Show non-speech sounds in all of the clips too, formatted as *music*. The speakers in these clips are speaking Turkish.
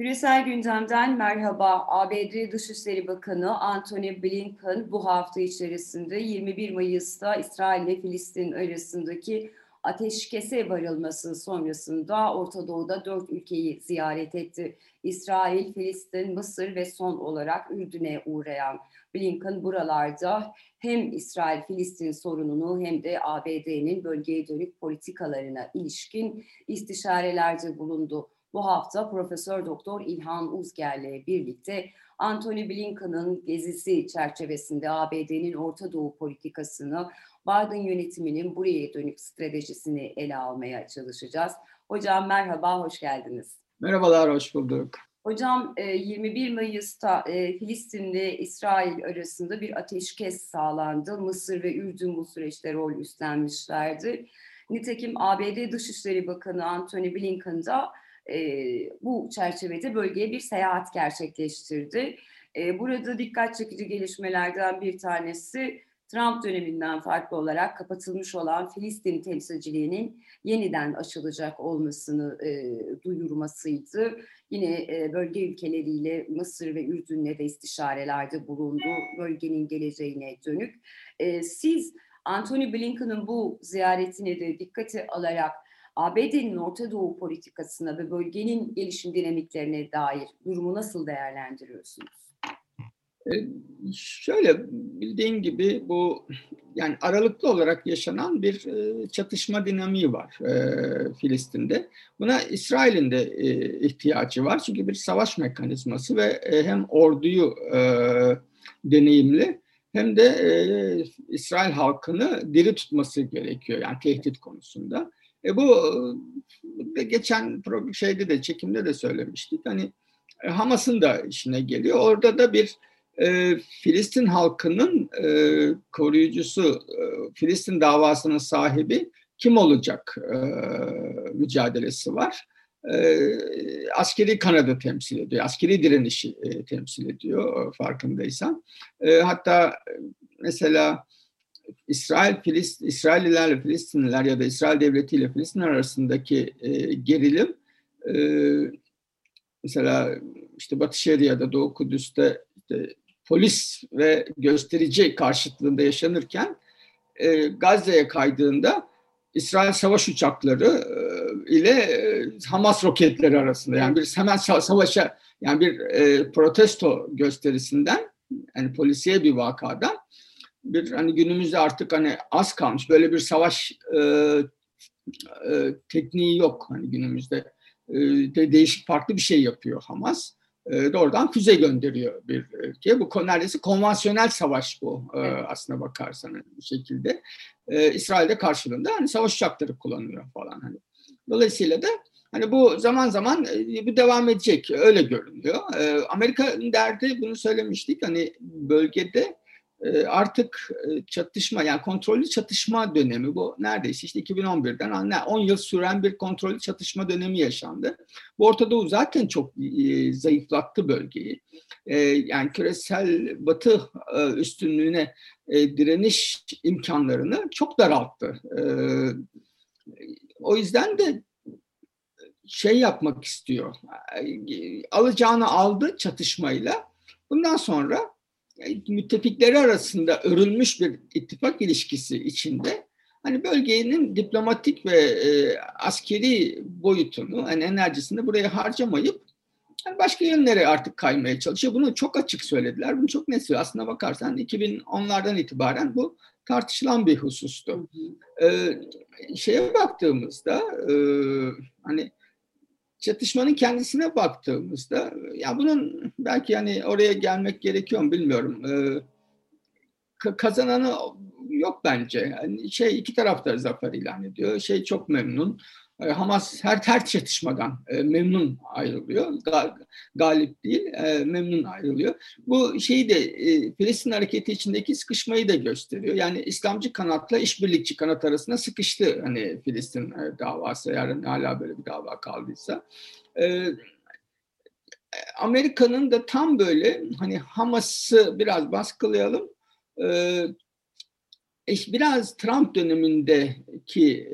Küresel gündemden merhaba. ABD Dışişleri Bakanı Antony Blinken bu hafta içerisinde 21 Mayıs'ta İsrail ile Filistin arasındaki ateşkese varılması sonrasında Orta Doğu'da dört ülkeyi ziyaret etti. İsrail, Filistin, Mısır ve son olarak Ürdün'e uğrayan Blinken buralarda hem İsrail-Filistin sorununu hem de ABD'nin bölgeye dönük politikalarına ilişkin istişarelerde bulundu. Bu hafta Profesör Doktor İlhan Uzger'le birlikte Anthony Blinken'ın gezisi çerçevesinde ABD'nin Orta Doğu politikasını, Biden yönetiminin buraya dönük stratejisini ele almaya çalışacağız. Hocam merhaba, hoş geldiniz. Merhabalar, hoş bulduk. Hocam 21 Mayıs'ta Filistin ve İsrail arasında bir ateşkes sağlandı. Mısır ve Ürdün bu süreçte rol üstlenmişlerdi. Nitekim ABD Dışişleri Bakanı Antony Blinken da bu çerçevede bölgeye bir seyahat gerçekleştirdi. burada dikkat çekici gelişmelerden bir tanesi Trump döneminden farklı olarak kapatılmış olan Filistin temsilciliğinin yeniden açılacak olmasını e, duyurmasıydı. Yine e, bölge ülkeleriyle Mısır ve Ürdün'le de istişarelerde bulundu bölgenin geleceğine dönük. E, siz Anthony Blinken'ın bu ziyaretine de dikkate alarak ABD'nin Orta Doğu politikasına ve bölgenin gelişim dinamiklerine dair durumu nasıl değerlendiriyorsunuz? E, şöyle bildiğin gibi bu yani aralıklı olarak yaşanan bir e, çatışma dinamiği var e, Filistin'de. Buna İsrail'in de ihtiyacı var çünkü bir savaş mekanizması ve hem orduyu deneyimli hem de İsrail halkını diri tutması gerekiyor yani tehdit konusunda. E bu geçen şeyde de çekimde de söylemiştik. Hani Hamas'ın da işine geliyor. Orada da bir e, Filistin halkının e, koruyucusu, e, Filistin davasının sahibi kim olacak e, mücadelesi var. E, askeri kanadı temsil ediyor, askeri direnişi e, temsil ediyor farkındaysan. E, hatta mesela İsrail Filist İsraillilerle Filistinliler ya da İsrail devleti ile Filistin arasındaki e, gerilim e, mesela işte Batı Şeria'da Doğu Kudüs'te işte polis ve gösterici karşıtlığında yaşanırken e, Gazze'ye kaydığında İsrail savaş uçakları e, ile e, Hamas roketleri arasında yani bir hemen savaşa yani bir e, protesto gösterisinden yani polisiye bir vakadan bir hani günümüzde artık hani az kalmış böyle bir savaş e, e, tekniği yok hani günümüzde e, de değişik farklı bir şey yapıyor Hamas e, doğrudan füze gönderiyor bir ülke. Bu neredeyse konvansiyonel savaş bu e, aslına bakarsan hani bir şekilde. E, İsrail'de karşılığında hani savaş uçakları kullanıyor falan hani. Dolayısıyla da hani bu zaman zaman e, bu devam edecek öyle görünüyor. E, Amerika'nın derdi bunu söylemiştik hani bölgede artık e, çatışma yani kontrollü çatışma dönemi bu neredeyse işte 2011'den 10 yıl süren bir kontrollü çatışma dönemi yaşandı. Bu Orta Doğu zaten çok e, zayıflattı bölgeyi. E, yani küresel batı üstünlüğüne direniş imkanlarını çok daralttı. O yüzden de şey yapmak istiyor. Alacağını aldı çatışmayla. Bundan sonra müttefikleri arasında örülmüş bir ittifak ilişkisi içinde hani bölgenin diplomatik ve e, askeri boyutunu, hani enerjisini buraya harcamayıp yani başka yönlere artık kaymaya çalışıyor. Bunu çok açık söylediler. Bunu çok net söylüyor. Aslında bakarsan 2010'lardan itibaren bu tartışılan bir husustu. Ee, şeye baktığımızda e, hani çatışmanın kendisine baktığımızda ya bunun belki yani oraya gelmek gerekiyor mu bilmiyorum. Ee, kazananı yok bence. Yani şey iki taraf da zafer ilan ediyor. Şey çok memnun. E, Hamas her her çatışmadan e, memnun ayrılıyor. galip değil, e, memnun ayrılıyor. Bu şeyi de Filistin hareketi içindeki sıkışmayı da gösteriyor. Yani İslamcı kanatla işbirlikçi kanat arasında sıkıştı hani Filistin davası eğer hala böyle bir dava kaldıysa. Amerika'nın da tam böyle hani Hamas'ı biraz baskılayalım. biraz Trump dönemindeki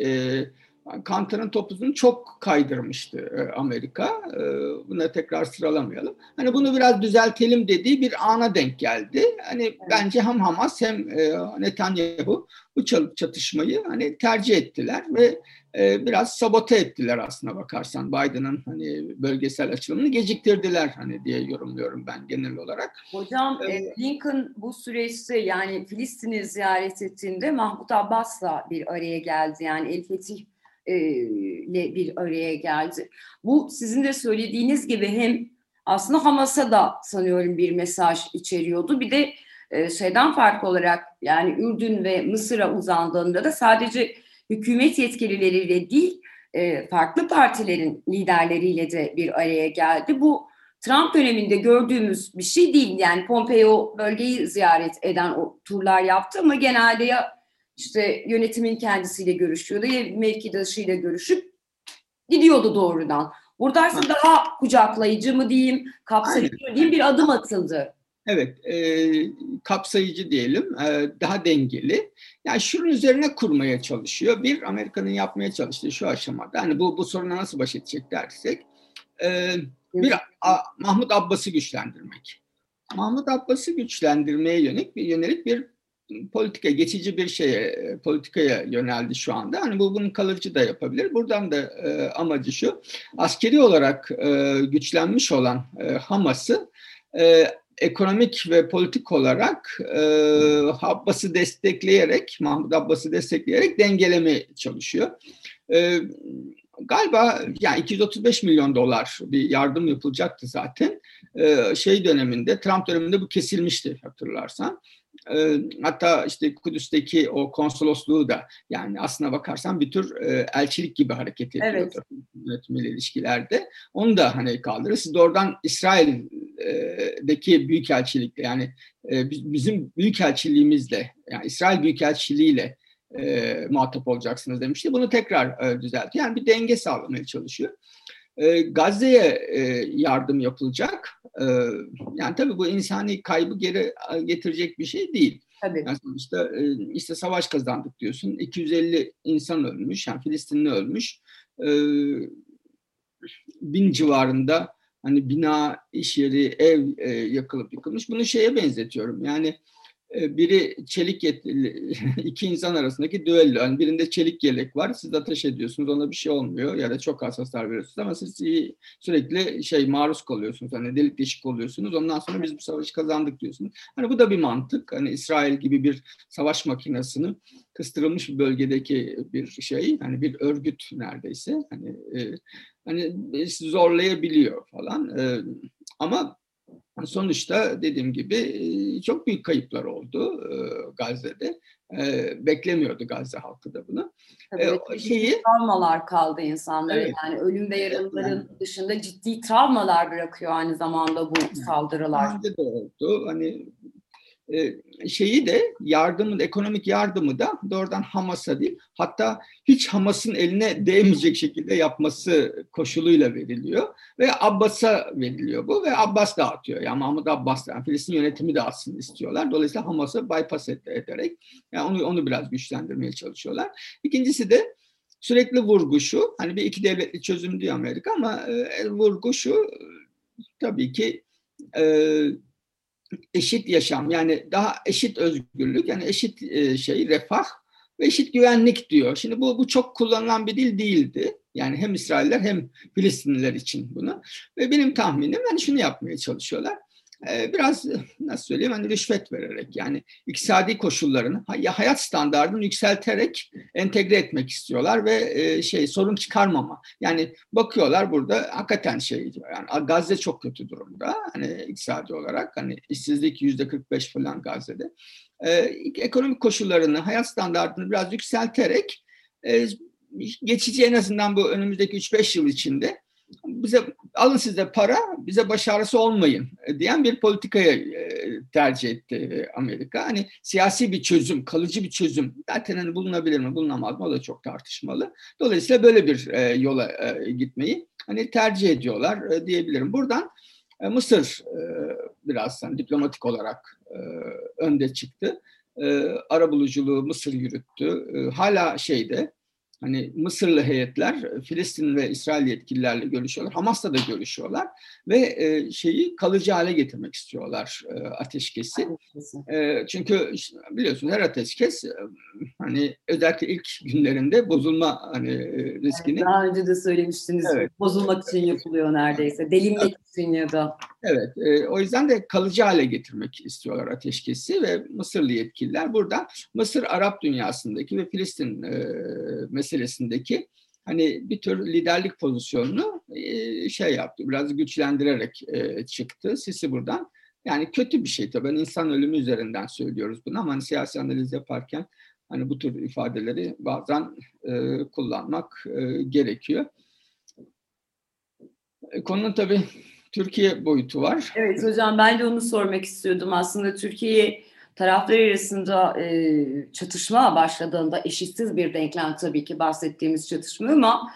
Kantar'ın topuzunu çok kaydırmıştı e, Amerika. E, buna tekrar sıralamayalım. Hani bunu biraz düzeltelim dediği bir ana denk geldi. Hani evet. bence hem Hamas hem e, Netanyahu bu çatışmayı hani tercih ettiler ve biraz sabote ettiler aslına bakarsan Biden'ın hani bölgesel açılımını geciktirdiler hani diye yorumluyorum ben genel olarak. Hocam. Lincoln bu süreçte yani Filistin'i ziyaret ettiğinde Mahmut Abbas'la bir araya geldi yani El Fetih ile bir araya geldi. Bu sizin de söylediğiniz gibi hem aslında Hamas'a da sanıyorum bir mesaj içeriyordu. Bir de şeyden farklı olarak yani Ürdün ve Mısır'a uzandığında da sadece hükümet yetkilileriyle değil farklı partilerin liderleriyle de bir araya geldi. Bu Trump döneminde gördüğümüz bir şey değil. Yani Pompeo bölgeyi ziyaret eden o turlar yaptı ama genelde ya işte yönetimin kendisiyle görüşüyordu mevkidaşıyla görüşüp gidiyordu doğrudan. Burada ise daha kucaklayıcı mı diyeyim, kapsayıcı mı diyeyim bir adım atıldı. Evet, e, kapsayıcı diyelim, e, daha dengeli. Yani şunun üzerine kurmaya çalışıyor. Bir, Amerika'nın yapmaya çalıştığı şu aşamada, hani bu, bu soruna nasıl baş edecek dersek, e, bir a, Mahmut Abbas'ı güçlendirmek. Mahmut Abbas'ı güçlendirmeye yönelik bir yönelik bir politika geçici bir şeye politikaya yöneldi şu anda. Hani bu bunun kalıcı da yapabilir. Buradan da e, amacı şu. Askeri olarak e, güçlenmiş olan e, Hamas'ı e, ekonomik ve politik olarak e, Abbas'ı destekleyerek, Mahmut Abbas'ı destekleyerek dengelemeye çalışıyor. E, galiba yani 235 milyon dolar bir yardım yapılacaktı zaten. E, şey döneminde, Trump döneminde bu kesilmişti hatırlarsan. E, hatta işte Kudüs'teki o konsolosluğu da yani aslına bakarsan bir tür e, elçilik gibi hareket ediyordu evet. yönetmeli ilişkilerde. Onu da hani kaldırır. Siz de oradan İsrail'deki büyükelçilikle yani e, bizim büyükelçiliğimizle yani İsrail büyükelçiliğiyle e, muhatap olacaksınız demişti. Bunu tekrar e, düzeltti. Yani bir denge sağlamaya çalışıyor. E, Gazze'ye e, yardım yapılacak. E, yani tabii bu insani kaybı geri getirecek bir şey değil. Tabii. Yani sonuçta işte savaş kazandık diyorsun. 250 insan ölmüş, yani Filistinli ölmüş. bin civarında hani bina, iş yeri, ev yakılıp yıkılmış. Bunu şeye benzetiyorum. Yani e, biri çelik *laughs* iki insan arasındaki düello. Yani birinde çelik yelek var. Siz ateş ediyorsunuz. Ona bir şey olmuyor. Ya da çok az hasar veriyorsunuz ama siz sürekli şey maruz kalıyorsunuz. Hani delik deşik oluyorsunuz. Ondan sonra biz bu savaşı kazandık diyorsunuz. Hani bu da bir mantık. Hani İsrail gibi bir savaş makinesini kıstırılmış bir bölgedeki bir şey. Hani bir örgüt neredeyse. Hani e, hani zorlayabiliyor falan. E, ama sonuçta dediğim gibi çok büyük kayıplar oldu Gazze'de. Beklemiyordu Gazze halkı da bunu. Tabii, şeyi travmalar kaldı insanlara. Evet. Yani ölüm ve yaralıların yani. dışında ciddi travmalar bırakıyor aynı zamanda bu saldırılar. Bence de oldu. Hani şeyi de yardımın ekonomik yardımı da doğrudan Hamas'a değil hatta hiç Hamas'ın eline değmeyecek şekilde yapması koşuluyla veriliyor ve Abbas'a veriliyor bu ve Abbas dağıtıyor. Yani Mahmut Abbas yani Filistin yönetimi dağıtsın istiyorlar. Dolayısıyla Hamas'ı bypass ederek yani onu onu biraz güçlendirmeye çalışıyorlar. İkincisi de sürekli vurgu şu hani bir iki devletli çözüm diyor Amerika ama e, vurgu şu tabii ki e, eşit yaşam yani daha eşit özgürlük yani eşit e, şey refah ve eşit güvenlik diyor. Şimdi bu, bu çok kullanılan bir dil değildi. Yani hem İsrailler hem Filistinliler için bunu. Ve benim tahminim hani şunu yapmaya çalışıyorlar. Ee, biraz nasıl söyleyeyim hani rüşvet vererek yani iktisadi koşullarını ya hayat standartını yükselterek entegre etmek istiyorlar ve e, şey sorun çıkarmama. Yani bakıyorlar burada hakikaten şey yani Gazze çok kötü durumda hani iktisadi olarak hani işsizlik yüzde 45 falan Gazze'de. Ee, ekonomik koşullarını hayat standartını biraz yükselterek e, geçici en azından bu önümüzdeki 3-5 yıl içinde bize alın size para, bize başarısı olmayın e, diyen bir politikaya e, tercih etti e, Amerika. Hani siyasi bir çözüm, kalıcı bir çözüm zaten hani bulunabilir mi, bulunamaz mı o da çok tartışmalı. Dolayısıyla böyle bir yola gitmeyi hani tercih ediyorlar diyebilirim. Buradan Mısır biraz hani diplomatik olarak önde çıktı. Arabuluculuğu Mısır yürüttü. Hala şeyde Hani Mısırlı heyetler Filistin ve İsrail yetkililerle görüşüyorlar. Hamas'la da görüşüyorlar ve e, şeyi kalıcı hale getirmek istiyorlar e, ateşkesi. E, çünkü işte, biliyorsunuz her ateşkes e, hani özellikle ilk günlerinde bozulma hani e, riskini. Daha önce de söylemiştiniz. Evet. Bozulmak için yapılıyor neredeyse. Delinmek evet. için ya da. Evet. E, o yüzden de kalıcı hale getirmek istiyorlar ateşkesi ve Mısırlı yetkililer burada Mısır Arap dünyasındaki ve Filistin e, meselesindeki hani bir tür liderlik pozisyonunu e, şey yaptı, biraz güçlendirerek e, çıktı. Sisi buradan. Yani kötü bir şey tabii. insan ölümü üzerinden söylüyoruz bunu ama hani siyasi analiz yaparken hani bu tür ifadeleri bazen e, kullanmak e, gerekiyor. E, konunun tabii Türkiye boyutu var. Evet hocam ben de onu sormak istiyordum. Aslında Türkiye taraflar arasında e, çatışma başladığında eşitsiz bir denklem tabii ki bahsettiğimiz çatışma ama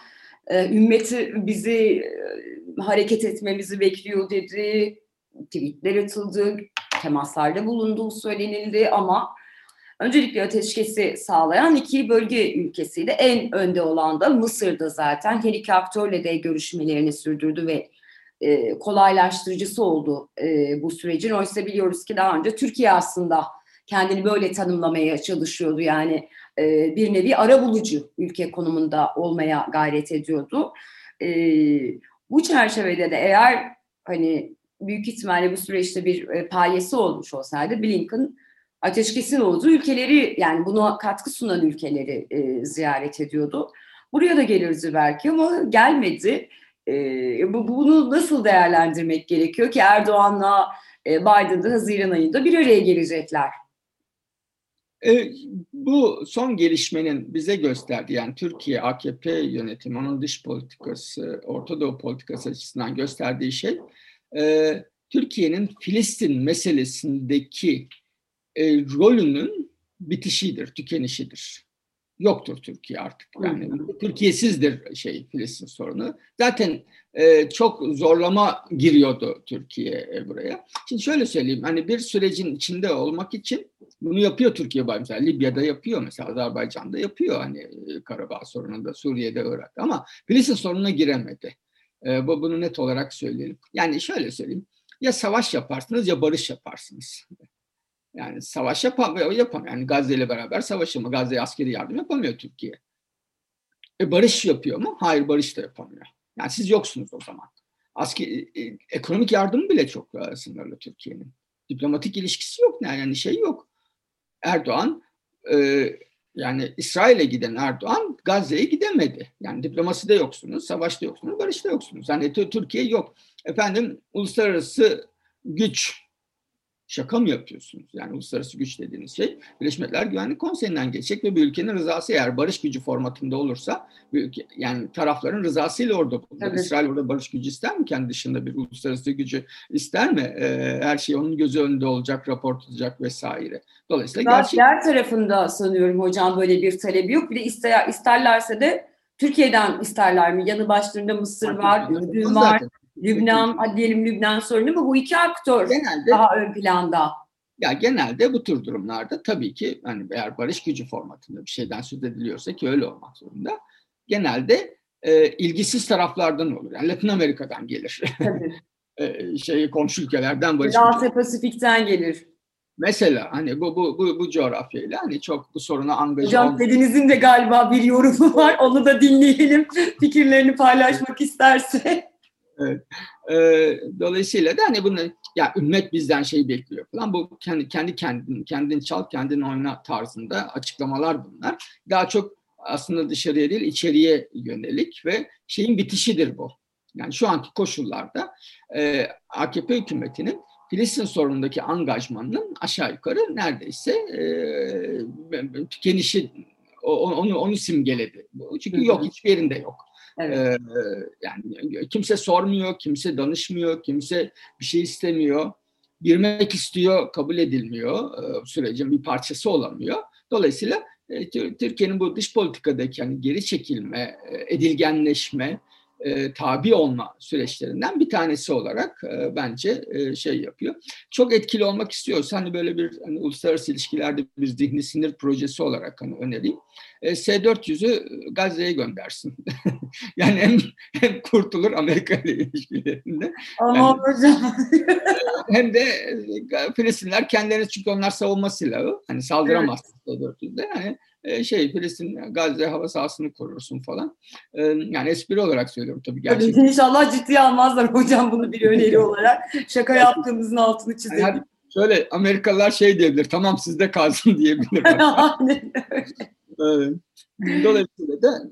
e, ümmeti bizi e, hareket etmemizi bekliyor dedi. Tweetler atıldı, temaslarda bulunduğu söylenildi ama öncelikle ateşkesi sağlayan iki bölge ülkesiydi. En önde olan da Mısır'da zaten. Her iki aktörle de görüşmelerini sürdürdü ve e, kolaylaştırıcısı oldu e, bu sürecin. Oysa biliyoruz ki daha önce Türkiye aslında kendini böyle tanımlamaya çalışıyordu. Yani e, bir nevi ara bulucu ülke konumunda olmaya gayret ediyordu. E, bu çerçevede de eğer hani büyük ihtimalle bu süreçte bir e, payesi olmuş olsaydı Blinken ateşkesin olduğu ülkeleri yani buna katkı sunan ülkeleri e, ziyaret ediyordu. Buraya da gelirdi belki ama gelmedi. E, bu, bunu nasıl değerlendirmek gerekiyor ki Erdoğan'la e, Biden'da Haziran ayında bir araya gelecekler? E, bu son gelişmenin bize gösterdiği yani Türkiye AKP yönetimi onun dış politikası, Orta Doğu politikası açısından gösterdiği şey e, Türkiye'nin Filistin meselesindeki e, rolünün bitişidir, tükenişidir yoktur Türkiye artık. Yani Türkiye'sizdir şey Filistin sorunu. Zaten e, çok zorlama giriyordu Türkiye e, buraya. Şimdi şöyle söyleyeyim. Hani bir sürecin içinde olmak için bunu yapıyor Türkiye mesela. Libya'da yapıyor mesela. Azerbaycan'da yapıyor hani e, Karabağ sorununda, Suriye'de, Irak'ta ama Filistin sorununa giremedi. E, bu bunu net olarak söyleyelim. Yani şöyle söyleyeyim. Ya savaş yaparsınız ya barış yaparsınız. Yani savaş yapamıyor, yapamıyor. Yani Gazze ile beraber savaşır mı? Gazze'ye askeri yardım yapamıyor Türkiye. E barış yapıyor mu? Hayır barış da yapamıyor. Yani siz yoksunuz o zaman. Asker, e, ekonomik yardım bile çok e, sınırlı Türkiye'nin. Diplomatik ilişkisi yok. Yani şey yok. Erdoğan e, yani İsrail'e giden Erdoğan Gazze'ye gidemedi. Yani diplomaside yoksunuz, savaşta yoksunuz, barışta yoksunuz. Yani Türkiye yok. Efendim uluslararası güç Şaka mı yapıyorsunuz? Yani uluslararası güç dediğiniz şey Birleşmiş Milletler Güvenlik Konseyi'nden geçecek ve bir ülkenin rızası eğer barış gücü formatında olursa ülke, yani tarafların rızasıyla orada. Evet. İsrail orada barış gücü ister mi? Kendi dışında bir uluslararası gücü ister mi? Ee, her şey onun gözü önünde olacak, rapor tutacak vesaire. Dolayısıyla gerçek... diğer tarafında sanıyorum hocam böyle bir talebi yok. Bir de ister, isterlerse de Türkiye'den isterler mi? Yanı başlarında Mısır var, Ürdün var. Zaten. Lübnan, diyelim Lübnan sorunu mu? Bu iki aktör genelde, daha ön planda. Ya genelde bu tür durumlarda tabii ki hani eğer barış gücü formatında bir şeyden söz ediliyorsa ki öyle olmak zorunda. Genelde e, ilgisiz taraflardan olur. Yani Latin Amerika'dan gelir. Tabii. *laughs* e, şey komşu ülkelerden barış Asya Pasifik'ten gelir. Mesela hani bu bu bu, bu coğrafyayla hani çok bu soruna angajı Hocam Deniz'in de galiba bir yorumu var. Onu da dinleyelim. *laughs* Fikirlerini paylaşmak isterse. Evet. E, dolayısıyla da hani bunu ya ümmet bizden şey bekliyor falan. Bu kendi kendi kendin kendin çal kendin oyna tarzında açıklamalar bunlar. Daha çok aslında dışarıya değil içeriye yönelik ve şeyin bitişidir bu. Yani şu anki koşullarda e, AKP hükümetinin Filistin sorunundaki angajmanının aşağı yukarı neredeyse e, tükenişi onu, onu simgeledi. Çünkü yok hiçbir yerinde yok. Evet. Yani kimse sormuyor, kimse danışmıyor, kimse bir şey istemiyor. Girmek istiyor, kabul edilmiyor. Sürecin bir parçası olamıyor. Dolayısıyla Türkiye'nin bu dış politikadaki yani geri çekilme, edilgenleşme, e, tabi olma süreçlerinden bir tanesi olarak e, bence e, şey yapıyor. Çok etkili olmak istiyorsa hani böyle bir hani, uluslararası ilişkilerde bir zihni sinir projesi olarak hani önereyim. E, S-400'ü Gazze'ye göndersin. *laughs* yani hem, hem kurtulur Amerika ile ilişkilerinde. Ama yani, *laughs* hem de e, Filistinler kendilerini çünkü onlar savunma silahı. Hani saldıramaz evet. S-400'de. Yani e, şey Filistin Gazze hava sahasını korursun falan. E, yani espri olarak söylüyorum tabii gerçekten. Tabii inşallah ciddiye almazlar hocam bunu bir öneri *laughs* olarak. Şaka yaptığımızın altını çizelim. Yani şöyle Amerikalılar şey diyebilir tamam sizde kalsın *laughs* diyebilir. *laughs* Aynen öyle. Dolayısıyla da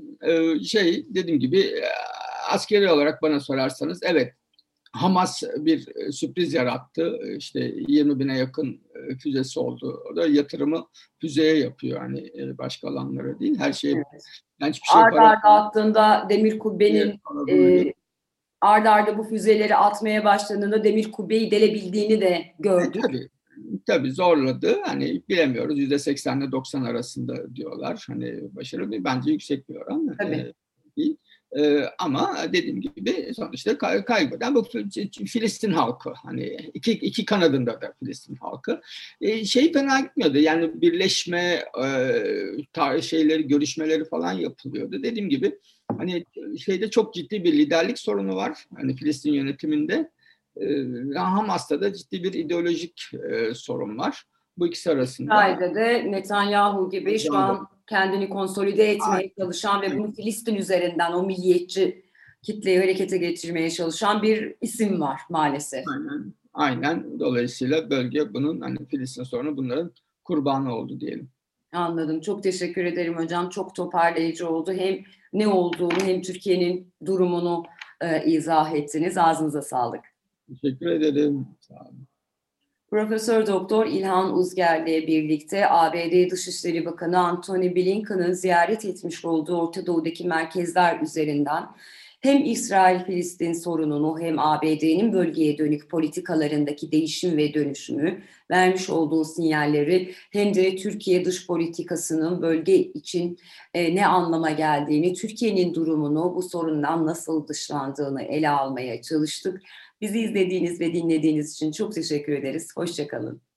şey dediğim gibi askeri olarak bana sorarsanız evet Hamas bir sürpriz yarattı. İşte 20 bine yakın füzesi oldu. O da yatırımı füzeye yapıyor. Hani başka alanlara değil. Her şey evet. yani hiçbir şey arda arda attığında demir kubbenin e, arda arda bu füzeleri atmaya başladığında demir kubbeyi delebildiğini de gördük. E, tabii. Tabii zorladı. Hani bilemiyoruz. Yüzde 80 ile 90 arasında diyorlar. Hani başarılı. Bence yüksek bir oran. Tabii. E, değil. Ee, ama dediğim gibi sonuçta kay kaybeden bu Filistin halkı. Hani iki, iki kanadında da Filistin halkı. Ee, şey fena gitmiyordu. Yani birleşme e, şeyleri görüşmeleri falan yapılıyordu. Dediğim gibi hani şeyde çok ciddi bir liderlik sorunu var hani Filistin yönetiminde. Ee, Hamas'ta da ciddi bir ideolojik e, sorun var. Bu ikisi arasında. Haydi de Netanyahu gibi şu an kendini konsolide etmeye çalışan ve bunu Filistin üzerinden o milliyetçi kitleyi harekete geçirmeye çalışan bir isim var maalesef. Aynen. Aynen. Dolayısıyla bölge bunun hani Filistin sorunu bunların kurbanı oldu diyelim. Anladım. Çok teşekkür ederim hocam. Çok toparlayıcı oldu. Hem ne olduğunu hem Türkiye'nin durumunu e, izah ettiniz. Ağzınıza sağlık. Teşekkür ederim. Sağ olun. Profesör Doktor İlhan Uzger ile birlikte ABD Dışişleri Bakanı Antony Blinken'ın ziyaret etmiş olduğu Orta Doğu'daki merkezler üzerinden hem İsrail-Filistin sorununu hem ABD'nin bölgeye dönük politikalarındaki değişim ve dönüşümü vermiş olduğu sinyalleri hem de Türkiye dış politikasının bölge için e, ne anlama geldiğini, Türkiye'nin durumunu bu sorundan nasıl dışlandığını ele almaya çalıştık. Bizi izlediğiniz ve dinlediğiniz için çok teşekkür ederiz. Hoşçakalın.